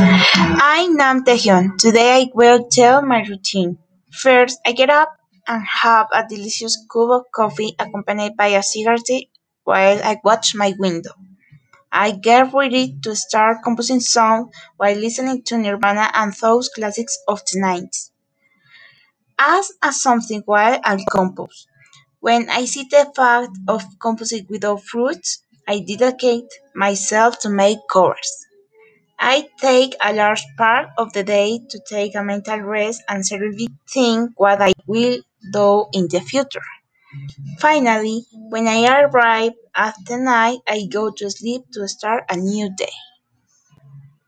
I'm Nam Taehyun. Today I will tell my routine. First, I get up and have a delicious cup of coffee accompanied by a cigarette while I watch my window. I get ready to start composing songs while listening to Nirvana and those classics of the 90s. As a something while I compose. When I see the fact of composing without fruits, I dedicate myself to make covers. I take a large part of the day to take a mental rest and seriously think what I will do in the future. Finally, when I arrive at the night, I go to sleep to start a new day.